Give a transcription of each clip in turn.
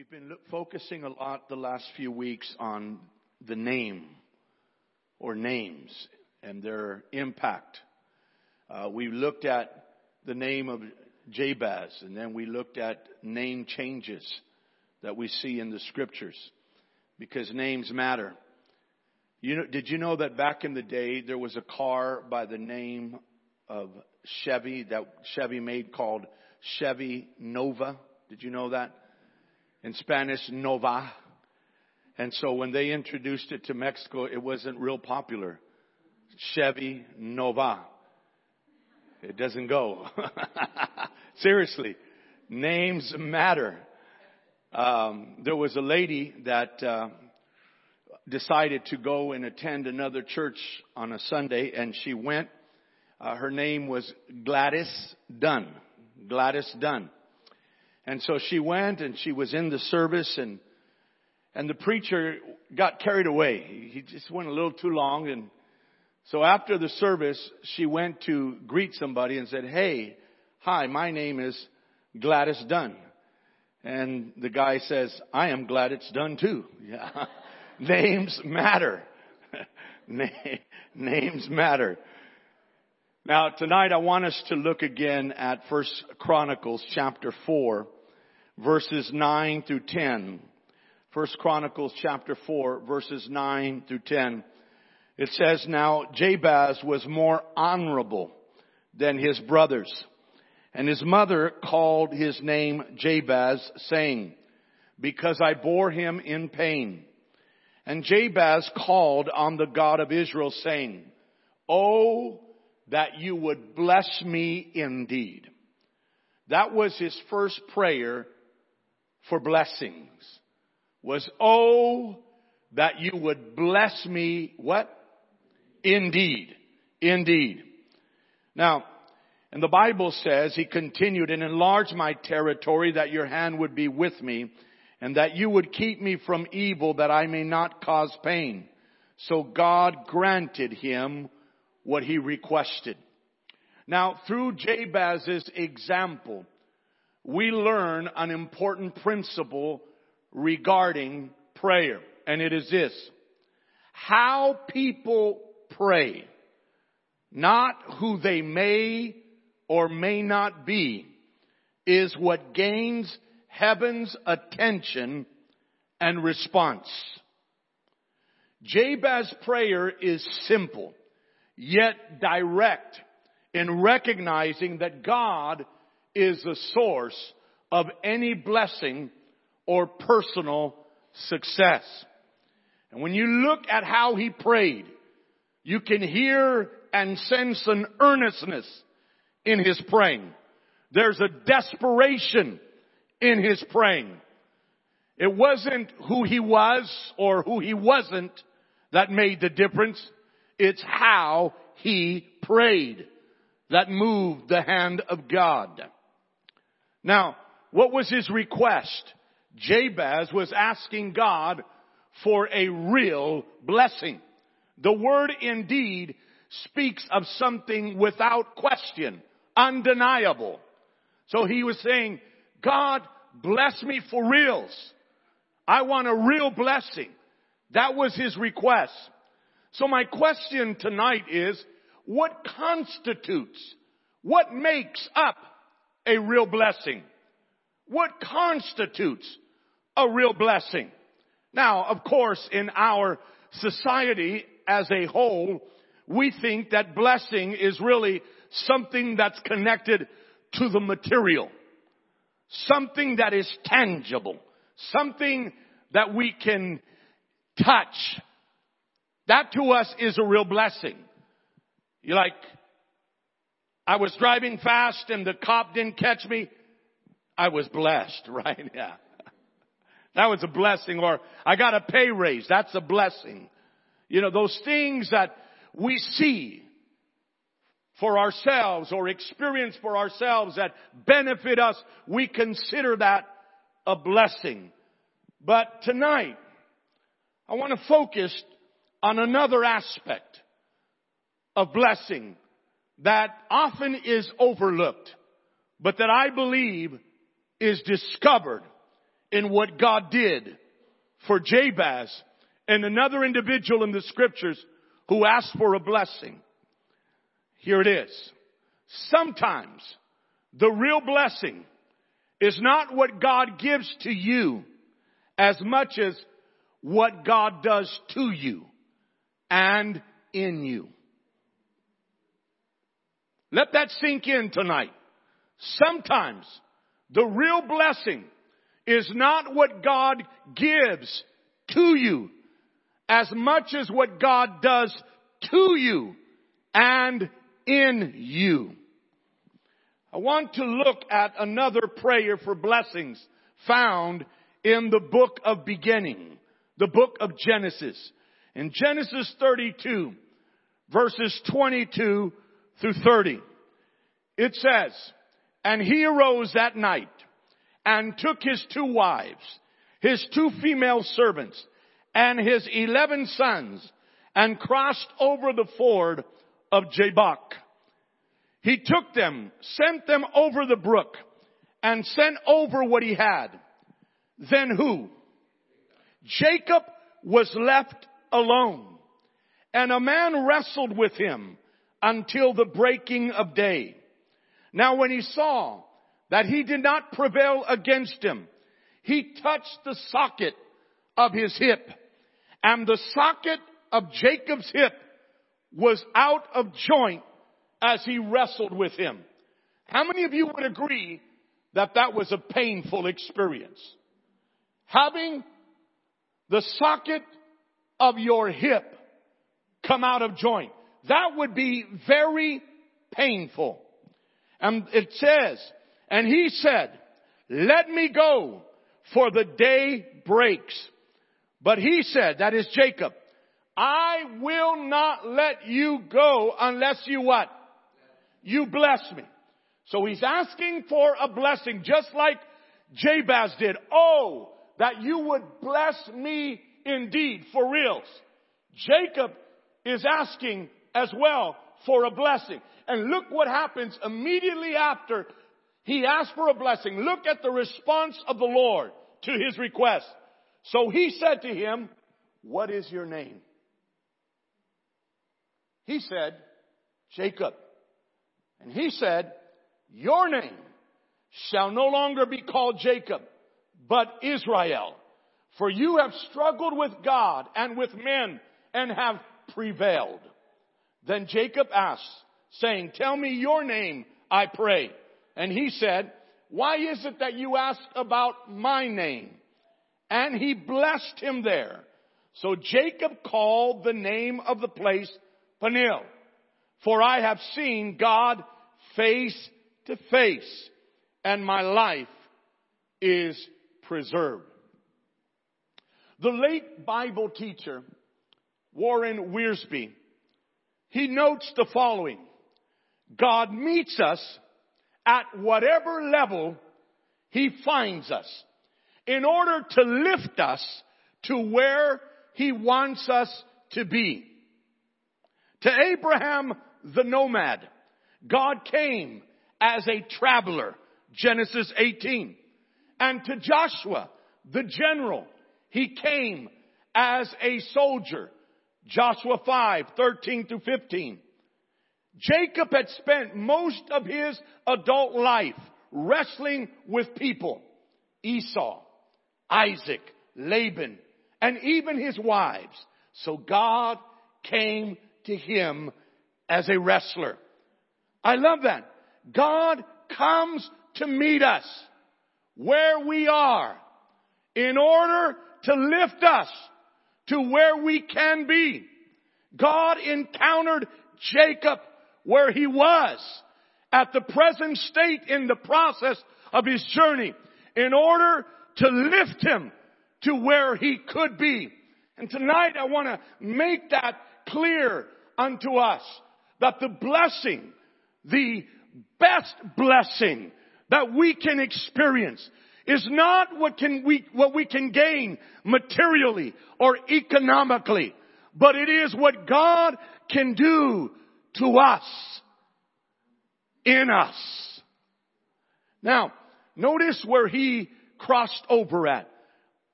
We've been look, focusing a lot the last few weeks on the name or names and their impact. Uh, we looked at the name of Jabez and then we looked at name changes that we see in the scriptures because names matter. You know, did you know that back in the day there was a car by the name of Chevy that Chevy made called Chevy Nova? Did you know that? In Spanish, Nova. And so when they introduced it to Mexico, it wasn't real popular. Chevy Nova. It doesn't go. Seriously. Names matter. Um, there was a lady that uh, decided to go and attend another church on a Sunday, and she went. Uh, her name was Gladys Dunn. Gladys Dunn. And so she went and she was in the service and, and the preacher got carried away. He just went a little too long and so after the service, she went to greet somebody and said, Hey, hi, my name is Gladys Dunn. And the guy says, I am glad it's done too. Yeah. Names matter. Names matter. Now tonight I want us to look again at First Chronicles chapter 4 verses 9 through 10. First Chronicles chapter 4 verses 9 through 10. It says now Jabez was more honorable than his brothers and his mother called his name Jabez saying, because I bore him in pain. And Jabez called on the God of Israel saying, Oh, that you would bless me indeed. That was his first prayer for blessings. Was, oh, that you would bless me, what? Indeed. Indeed. Now, and the Bible says, he continued, and enlarge my territory that your hand would be with me, and that you would keep me from evil that I may not cause pain. So God granted him what he requested. Now, through Jabez's example, we learn an important principle regarding prayer, and it is this. How people pray, not who they may or may not be, is what gains heaven's attention and response. Jabez's prayer is simple yet direct in recognizing that God is the source of any blessing or personal success. And when you look at how he prayed, you can hear and sense an earnestness in his praying. There's a desperation in his praying. It wasn't who he was or who he wasn't that made the difference. It's how he prayed that moved the hand of God. Now, what was his request? Jabez was asking God for a real blessing. The word indeed speaks of something without question, undeniable. So he was saying, God, bless me for reals. I want a real blessing. That was his request. So my question tonight is, what constitutes, what makes up a real blessing? What constitutes a real blessing? Now, of course, in our society as a whole, we think that blessing is really something that's connected to the material. Something that is tangible. Something that we can touch that to us is a real blessing. You're like, I was driving fast and the cop didn't catch me. I was blessed, right? Yeah. That was a blessing. Or I got a pay raise. That's a blessing. You know, those things that we see for ourselves or experience for ourselves that benefit us, we consider that a blessing. But tonight, I want to focus on another aspect of blessing that often is overlooked, but that I believe is discovered in what God did for Jabez and another individual in the scriptures who asked for a blessing. Here it is. Sometimes the real blessing is not what God gives to you as much as what God does to you and in you. Let that sink in tonight. Sometimes the real blessing is not what God gives to you as much as what God does to you and in you. I want to look at another prayer for blessings found in the book of beginning, the book of Genesis. In Genesis 32, verses 22 through 30, it says, And he arose that night and took his two wives, his two female servants, and his eleven sons, and crossed over the ford of Jabbok. He took them, sent them over the brook, and sent over what he had. Then who? Jacob was left alone, and a man wrestled with him until the breaking of day. Now when he saw that he did not prevail against him, he touched the socket of his hip, and the socket of Jacob's hip was out of joint as he wrestled with him. How many of you would agree that that was a painful experience? Having the socket of your hip come out of joint. That would be very painful. And it says, and he said, let me go for the day breaks. But he said, that is Jacob, I will not let you go unless you what? You bless me. So he's asking for a blessing just like Jabez did. Oh, that you would bless me indeed for reals. Jacob is asking as well for a blessing. And look what happens immediately after he asked for a blessing. Look at the response of the Lord to his request. So he said to him, what is your name? He said, Jacob. And he said, your name shall no longer be called Jacob, but Israel. For you have struggled with God and with men and have prevailed. Then Jacob asked, saying, tell me your name, I pray. And he said, why is it that you ask about my name? And he blessed him there. So Jacob called the name of the place Peniel. For I have seen God face to face and my life is preserved. The late Bible teacher, Warren Wiersbe, he notes the following. God meets us at whatever level he finds us in order to lift us to where he wants us to be. To Abraham the nomad, God came as a traveler, Genesis 18. And to Joshua the general, he came as a soldier, Joshua 5, 13 through 15. Jacob had spent most of his adult life wrestling with people. Esau, Isaac, Laban, and even his wives. So God came to him as a wrestler. I love that. God comes to meet us where we are in order to lift us to where we can be. God encountered Jacob where he was at the present state in the process of his journey in order to lift him to where he could be. And tonight I want to make that clear unto us that the blessing, the best blessing that we can experience is not what can we, what we can gain materially or economically, but it is what God can do to us, in us. Now, notice where he crossed over at?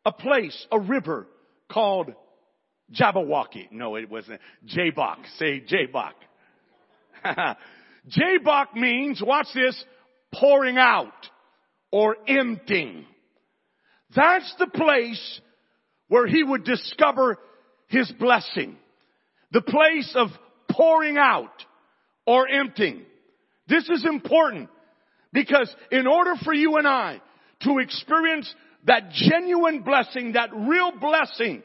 A place, a river called Jabberwocky. No, it wasn't. Jabbok. Say Jabbok. Jabbok means, watch this, pouring out or emptying. That's the place where he would discover his blessing. The place of pouring out or emptying. This is important because in order for you and I to experience that genuine blessing, that real blessing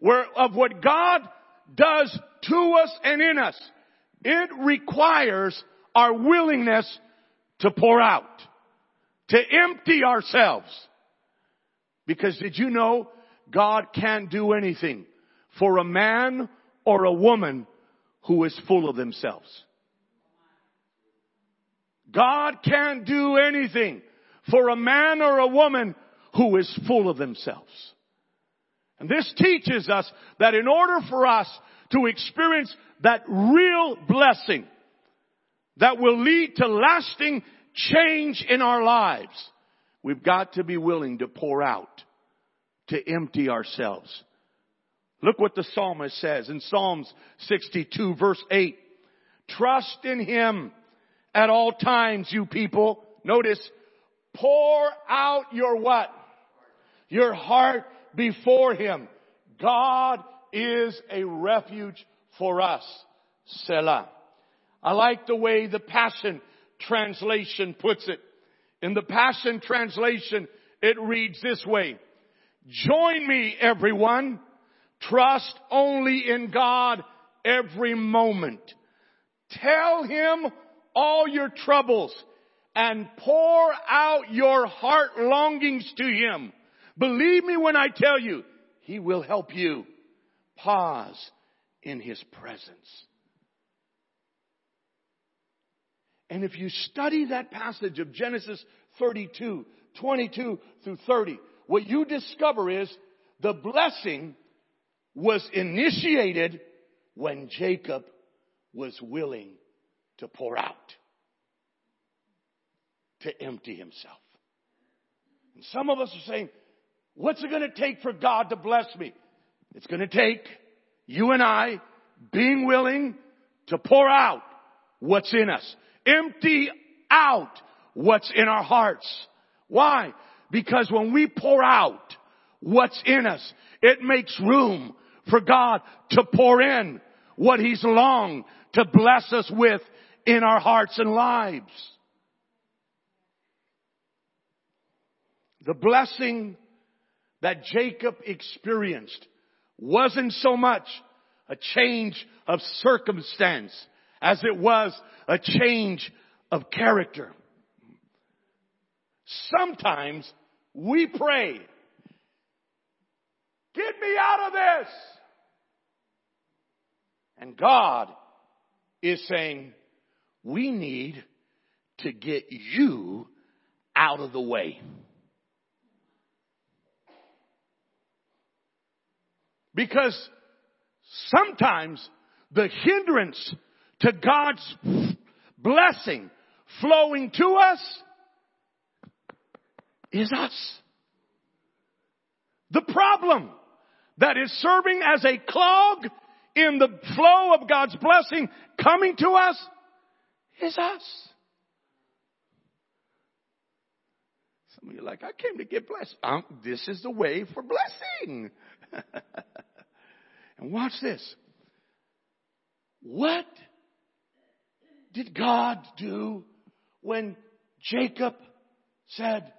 where, of what God does to us and in us, it requires our willingness to pour out, to empty ourselves. Because did you know God can't do anything for a man or a woman who is full of themselves? God can't do anything for a man or a woman who is full of themselves. And this teaches us that in order for us to experience that real blessing that will lead to lasting change in our lives, we've got to be willing to pour out, to empty ourselves. Look what the psalmist says in Psalms 62 verse 8. Trust in Him at all times, you people. Notice, pour out your what? Your heart before Him. God is a refuge for us. Selah. I like the way the Passion Translation puts it. In the Passion Translation, it reads this way. Join me, everyone. Trust only in God every moment. Tell Him all your troubles and pour out your heart longings to Him. Believe me when I tell you, He will help you. Pause in His presence. And if you study that passage of Genesis 32, 22 through 30, what you discover is the blessing was initiated when Jacob was willing to pour out, to empty himself. And some of us are saying, what's it going to take for God to bless me? It's going to take you and I being willing to pour out what's in us. Empty out what's in our hearts. Why? Because when we pour out what's in us, it makes room for God to pour in what He's longed to bless us with in our hearts and lives. The blessing that Jacob experienced wasn't so much a change of circumstance as it was a change of character. Sometimes we pray, get me out of this. And God is saying, we need to get you out of the way. Because sometimes the hindrance to God's blessing flowing to us is us. The problem that is serving as a clog in the flow of God's blessing coming to us is us. Some of you are like, I came to get blessed. Um, this is the way for blessing. and watch this. What did God do when Jacob said,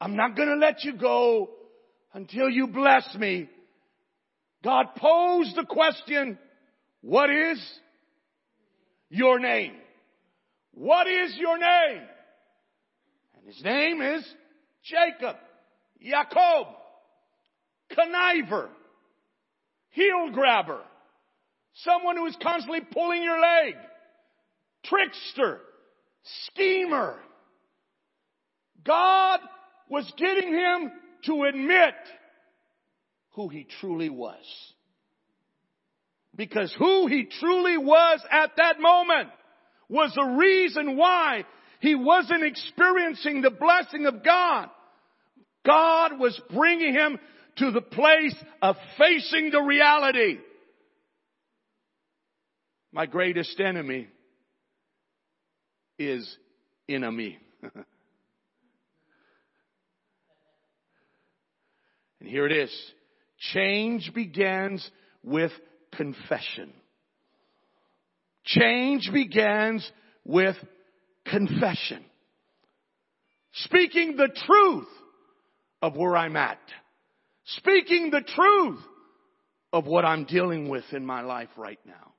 I'm not going to let you go until you bless me? God posed the question, what is your name? What is your name? And his name is Jacob, Jacob, conniver, heel grabber, someone who is constantly pulling your leg, trickster, schemer. God was getting him to admit who he truly was. Because who he truly was at that moment was the reason why he wasn't experiencing the blessing of God. God was bringing him to the place of facing the reality. My greatest enemy is enemy. and here it is. Change begins with confession. Change begins with confession. Speaking the truth of where I'm at. Speaking the truth of what I'm dealing with in my life right now.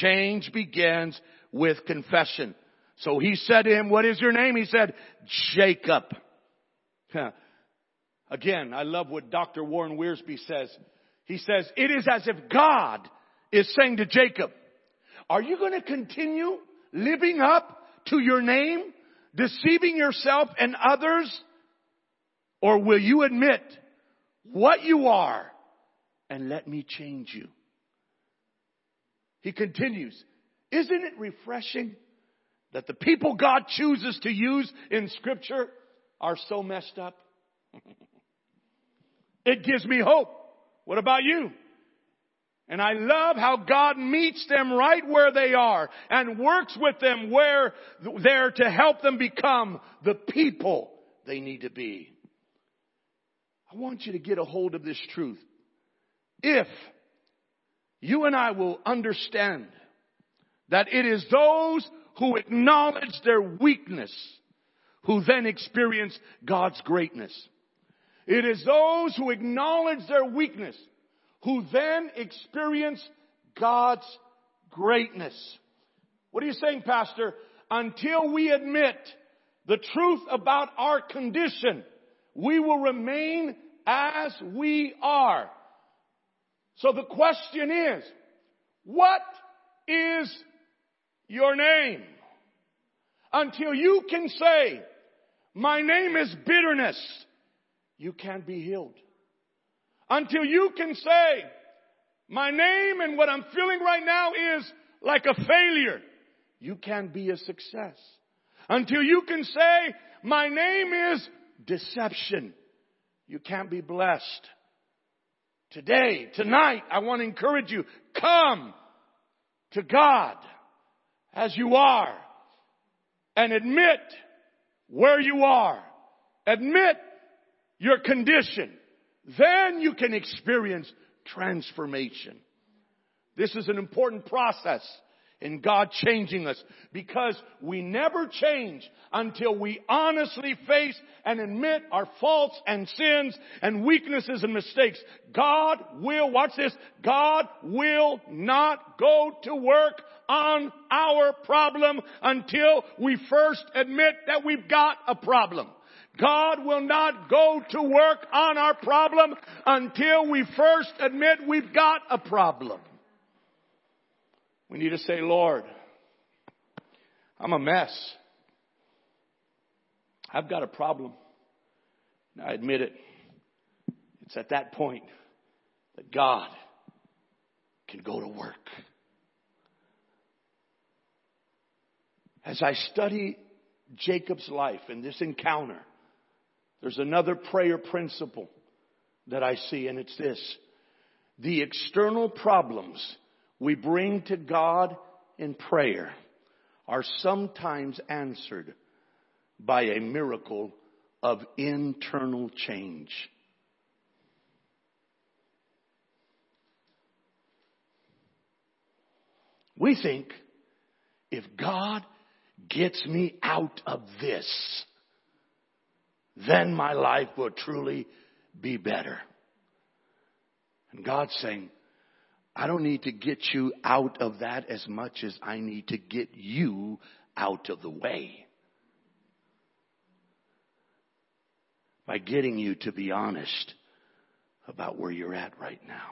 Change begins with confession. So he said to him, what is your name? He said, Jacob. Again, I love what Dr. Warren Wiersbe says. He says, it is as if God is saying to Jacob, are you going to continue living up to your name, deceiving yourself and others? Or will you admit what you are and let me change you? He continues, isn't it refreshing that the people God chooses to use in scripture are so messed up? it gives me hope. What about you? And I love how God meets them right where they are and works with them where they're to help them become the people they need to be. I want you to get a hold of this truth. If you and I will understand that it is those who acknowledge their weakness who then experience God's greatness. It is those who acknowledge their weakness who then experience God's greatness. What are you saying, Pastor? Until we admit the truth about our condition, we will remain as we are. So the question is, what is your name? Until you can say, my name is bitterness, you can't be healed. Until you can say, my name and what I'm feeling right now is like a failure, you can't be a success. Until you can say, my name is deception, you can't be blessed. Today, tonight, I want to encourage you, come to God as you are and admit where you are. Admit your condition. Then you can experience transformation. This is an important process in God changing us because we never change until we honestly face and admit our faults and sins and weaknesses and mistakes. God will, watch this, God will not go to work on our problem until we first admit that we've got a problem. God will not go to work on our problem until we first admit we've got a problem. We need to say, Lord, I'm a mess. I've got a problem. I admit it. It's at that point that God can go to work. As I study Jacob's life and this encounter, there's another prayer principle that I see, and it's this. The external problems we bring to God in prayer are sometimes answered by a miracle of internal change. We think if God gets me out of this, then my life will truly be better. And God's saying, I don't need to get you out of that as much as I need to get you out of the way. By getting you to be honest about where you're at right now.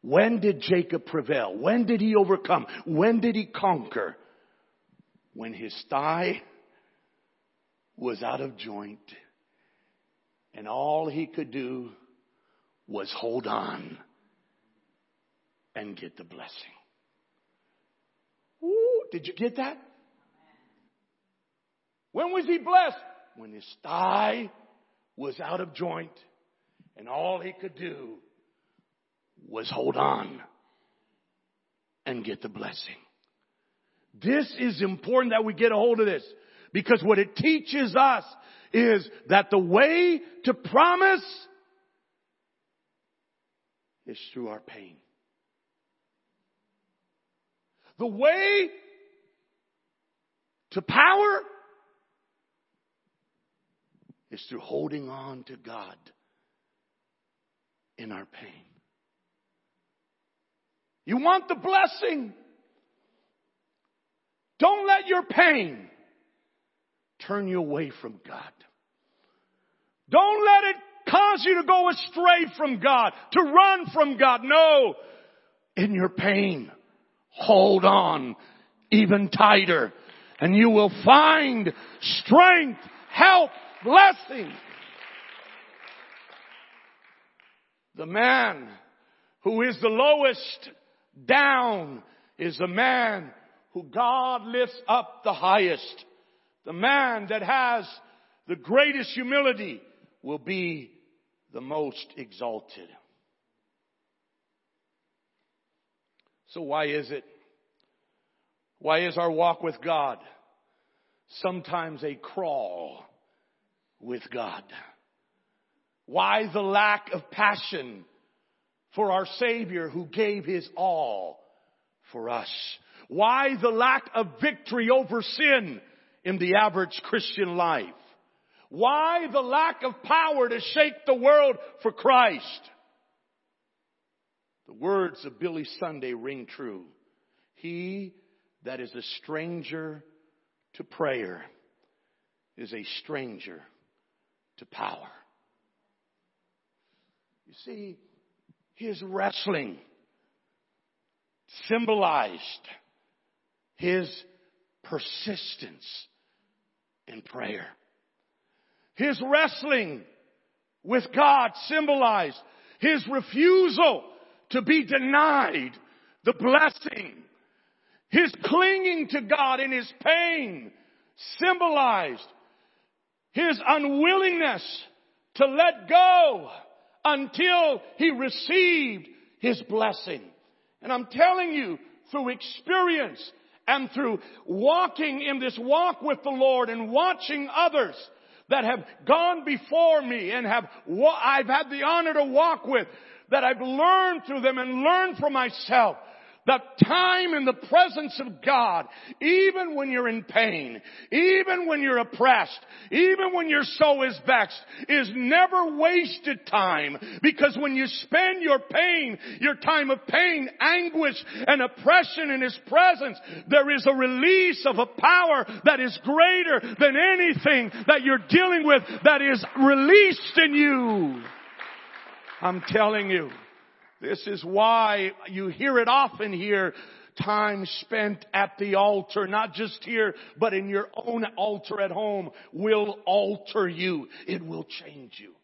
When did Jacob prevail? When did he overcome? When did he conquer? When his thigh was out of joint and all he could do was hold on and get the blessing. Ooh, did you get that? When was he blessed? when his thigh was out of joint and all he could do was hold on and get the blessing. This is important that we get a hold of this because what it teaches us is that the way to promise is through our pain. The way to power is through holding on to God in our pain. You want the blessing. Don't let your pain turn you away from God. Don't let it cause you to go astray from God, to run from God. No. In your pain, hold on even tighter and you will find strength, help, blessing. The man who is the lowest down is the man who God lifts up the highest. The man that has the greatest humility will be the most exalted. So why is it? Why is our walk with God sometimes a crawl with God? Why the lack of passion for our Savior who gave His all for us? Why the lack of victory over sin in the average Christian life? Why the lack of power to shake the world for Christ? The words of Billy Sunday ring true. He that is a stranger to prayer is a stranger to power. You see, his wrestling symbolized his persistence in prayer. His wrestling with God symbolized his refusal to be denied the blessing. His clinging to God in his pain symbolized his unwillingness to let go until he received his blessing. And I'm telling you, through experience and through walking in this walk with the Lord and watching others that have gone before me and have, I've had the honor to walk with, that I've learned through them and learned for myself that time in the presence of God, even when you're in pain, even when you're oppressed, even when your soul is vexed, is never wasted time. Because when you spend your pain, your time of pain, anguish, and oppression in His presence, there is a release of a power that is greater than anything that you're dealing with that is released in you. I'm telling you. This is why you hear it often here. Time spent at the altar, not just here, but in your own altar at home will alter you. It will change you.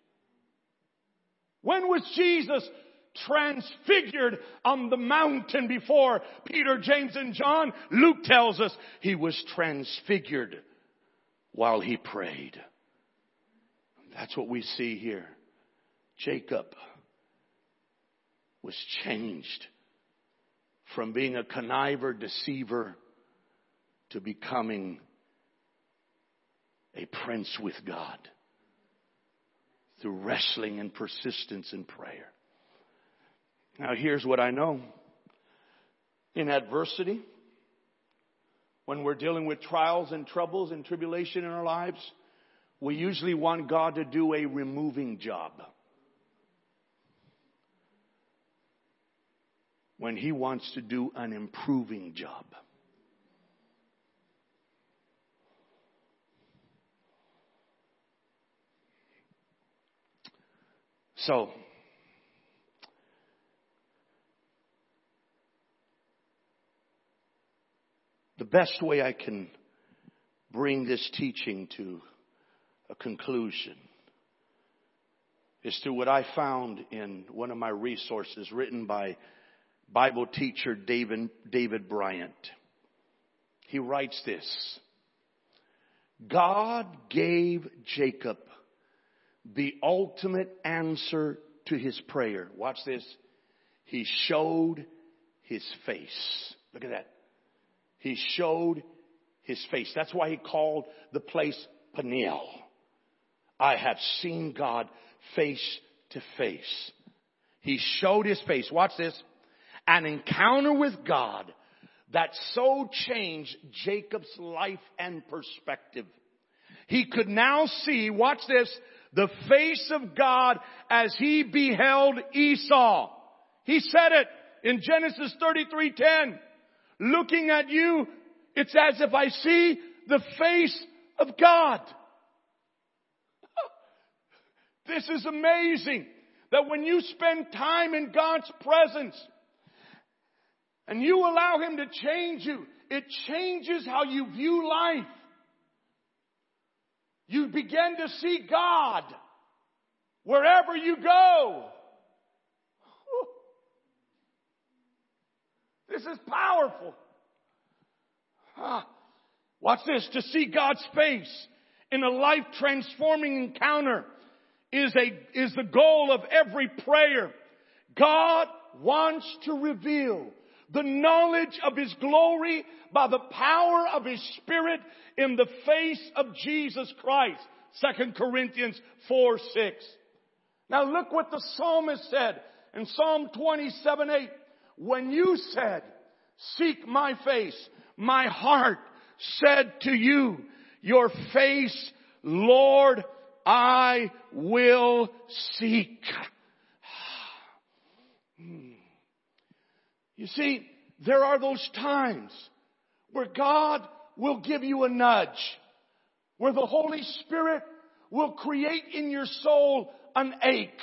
When was Jesus transfigured on the mountain before Peter, James, and John? Luke tells us he was transfigured while he prayed. That's what we see here. Jacob was changed from being a conniver, deceiver, to becoming a prince with God through wrestling and persistence in prayer. Now here's what I know. In adversity, when we're dealing with trials and troubles and tribulation in our lives, we usually want God to do a removing job. When he wants to do an improving job. So, the best way I can bring this teaching to a conclusion is through what I found in one of my resources written by Bible teacher David, David Bryant. He writes this. God gave Jacob the ultimate answer to his prayer. Watch this. He showed his face. Look at that. He showed his face. That's why he called the place Peniel. I have seen God face to face. He showed his face. Watch this. An encounter with God that so changed Jacob's life and perspective. He could now see, watch this, the face of God as he beheld Esau. He said it in Genesis 33:10. Looking at you, it's as if I see the face of God. this is amazing that when you spend time in God's presence and you allow Him to change you, it changes how you view life. You begin to see God wherever you go. This is powerful. Ah. Watch this. To see God's face in a life transforming encounter is a, is the goal of every prayer. God wants to reveal the knowledge of His glory by the power of His Spirit in the face of Jesus Christ. 2 Corinthians 4, 6. Now look what the psalmist said in Psalm 27, 8. When you said, seek my face, my heart said to you, your face, Lord, I will seek. You see, there are those times where God will give you a nudge, where the Holy Spirit will create in your soul an ache.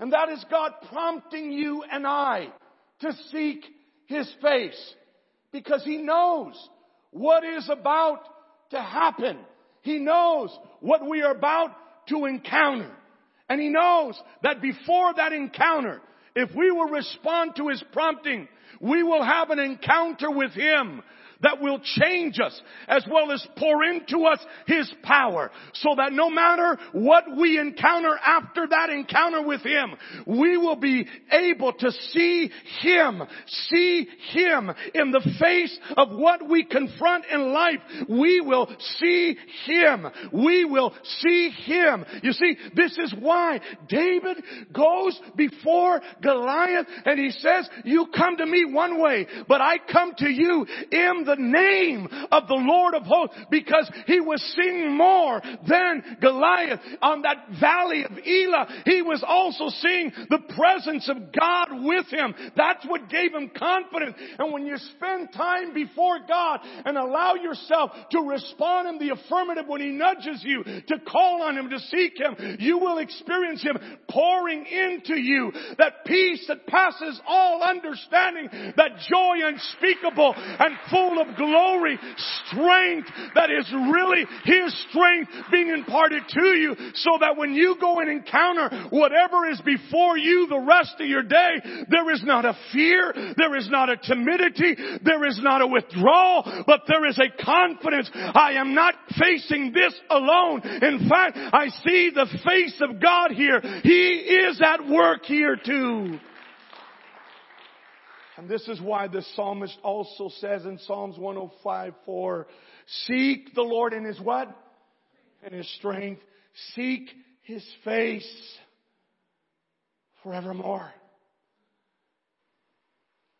And that is God prompting you and I to seek His face because He knows what is about to happen. He knows what we are about to encounter. And He knows that before that encounter, if we will respond to His prompting, we will have an encounter with Him that will change us as well as pour into us His power so that no matter what we encounter after that encounter with Him, we will be able to see Him, see Him in the face of what we confront in life. We will see Him. We will see Him. You see, this is why David goes before Goliath and he says, you come to me one way, but I come to you in the the name of the Lord of hosts because he was seeing more than Goliath on that valley of Elah. He was also seeing the presence of God with him. That's what gave him confidence. And when you spend time before God and allow yourself to respond in the affirmative when he nudges you to call on him, to seek him, you will experience him pouring into you that peace that passes all understanding, that joy unspeakable and full of glory, strength that is really His strength being imparted to you so that when you go and encounter whatever is before you the rest of your day, there is not a fear, there is not a timidity, there is not a withdrawal, but there is a confidence. I am not facing this alone. In fact, I see the face of God here. He is at work here too. And this is why the psalmist also says in Psalms 105, 4, seek the Lord in his what? In his strength. Seek his face forevermore.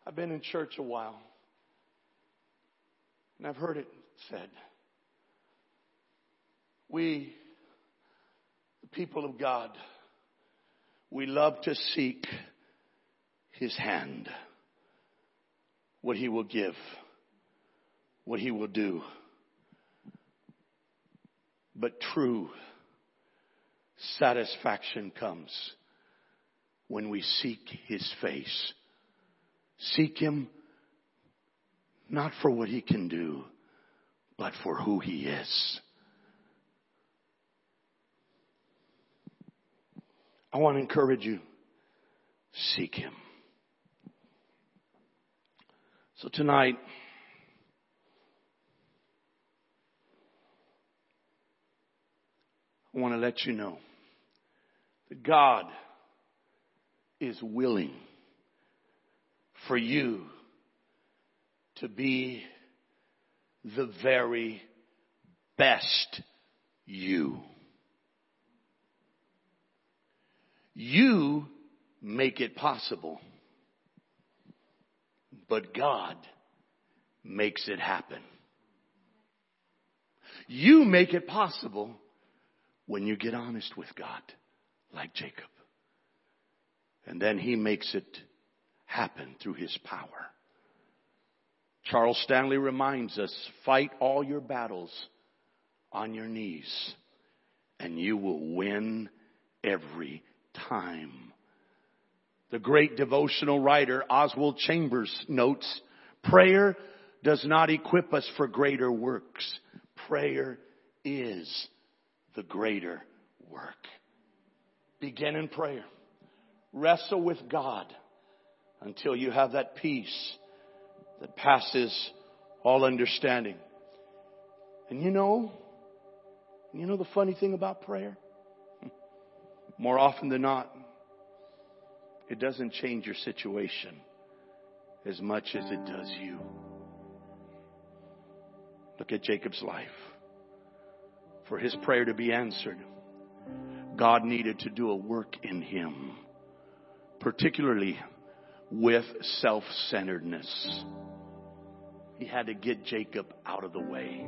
I've been in church a while. And I've heard it said. We, the people of God, we love to seek his hand what he will give, what he will do. But true satisfaction comes when we seek his face. Seek him not for what he can do, but for who he is. I want to encourage you. Seek him. So tonight, I want to let you know that God is willing for you to be the very best you. You make it possible, but God makes it happen. You make it possible when you get honest with God, like Jacob. And then He makes it happen through His power. Charles Stanley reminds us, fight all your battles on your knees and you will win every time. The great devotional writer Oswald Chambers notes, prayer does not equip us for greater works. Prayer is the greater work. Begin in prayer. Wrestle with God until you have that peace that passes all understanding. And you know, you know the funny thing about prayer? More often than not, it doesn't change your situation as much as it does you. Look at Jacob's life. For his prayer to be answered, God needed to do a work in him, particularly with self-centeredness. He had to get Jacob out of the way.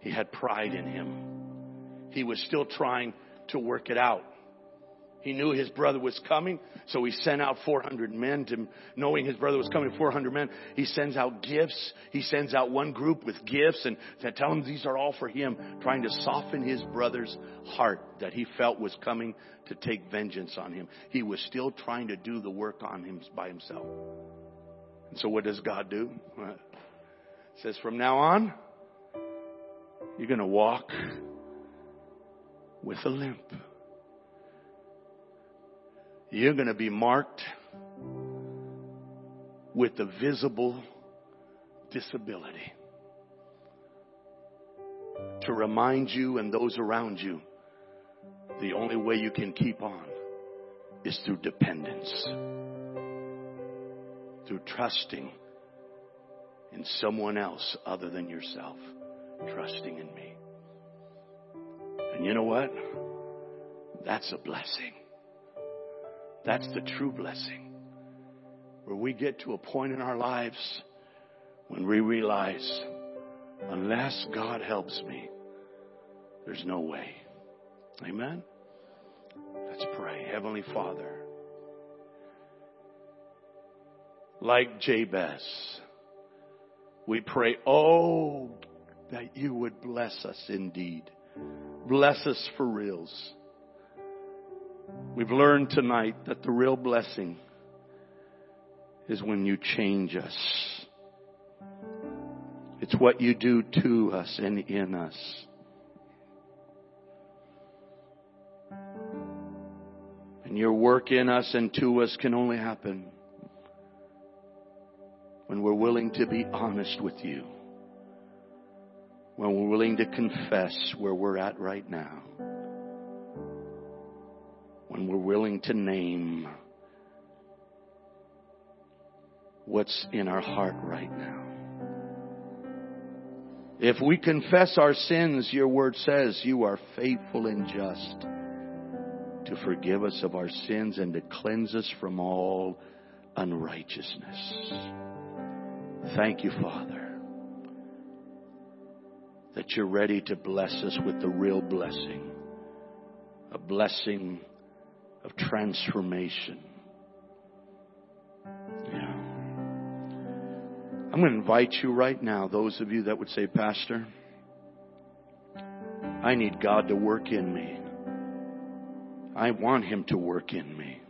He had pride in him. He was still trying to work it out. He knew his brother was coming, so he sent out 400 men to, knowing his brother was coming, 400 men. He sends out gifts. He sends out one group with gifts and to tell him these are all for him, trying to soften his brother's heart that he felt was coming to take vengeance on him. He was still trying to do the work on him by himself. And so what does God do? It says from now on, you're going to walk with a limp. You're going to be marked with a visible disability to remind you and those around you the only way you can keep on is through dependence, through trusting in someone else other than yourself trusting in me. And you know what? That's a blessing. That's the true blessing. Where we get to a point in our lives when we realize, unless God helps me, there's no way. Amen? Let's pray. Heavenly Father, like Jabez, we pray, oh that you would bless us indeed. Bless us for reals. We've learned tonight that the real blessing is when you change us. It's what you do to us and in us. And your work in us and to us can only happen when we're willing to be honest with you when we're willing to confess where we're at right now, when we're willing to name what's in our heart right now. If we confess our sins, your word says you are faithful and just to forgive us of our sins and to cleanse us from all unrighteousness. Thank you, Father that you're ready to bless us with the real blessing, a blessing of transformation. Yeah. I'm going to invite you right now, those of you that would say, Pastor, I need God to work in me. I want Him to work in me.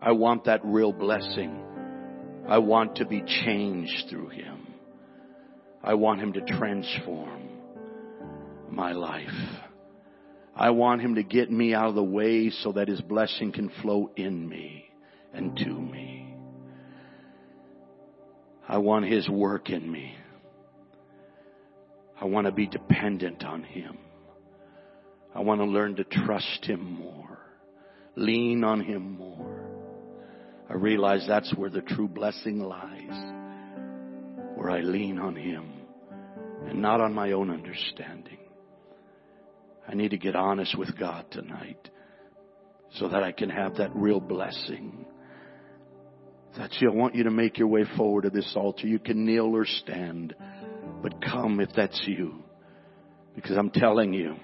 I want that real blessing. I want to be changed through Him. I want Him to transform my life. I want Him to get me out of the way so that His blessing can flow in me and to me. I want His work in me. I want to be dependent on Him. I want to learn to trust Him more, lean on Him more. I realize that's where the true blessing lies, where I lean on Him and not on my own understanding. I need to get honest with God tonight so that I can have that real blessing. That's you. I want you to make your way forward to this altar. You can kneel or stand, but come if that's you. Because I'm telling you,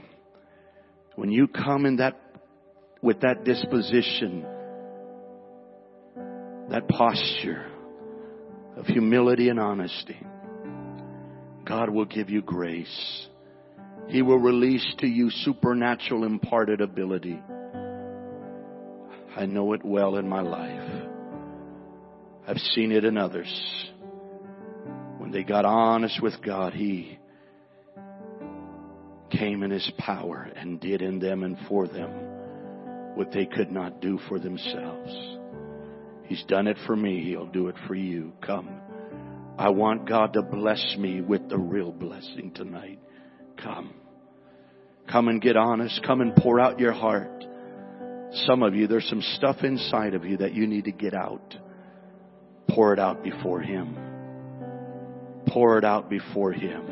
when you come in that, with that disposition, that posture of humility and honesty, God will give you grace. He will release to you supernatural imparted ability. I know it well in my life. I've seen it in others. When they got honest with God, He came in His power and did in them and for them what they could not do for themselves. He's done it for me. He'll do it for you. Come. I want God to bless me with the real blessing tonight. Come. Come and get honest. Come and pour out your heart. Some of you, there's some stuff inside of you that you need to get out. Pour it out before Him. Pour it out before Him.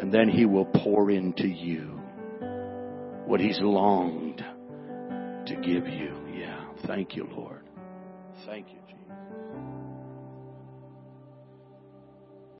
And then He will pour into you what He's longed to give you. Yeah. Thank you, Lord. Thank you.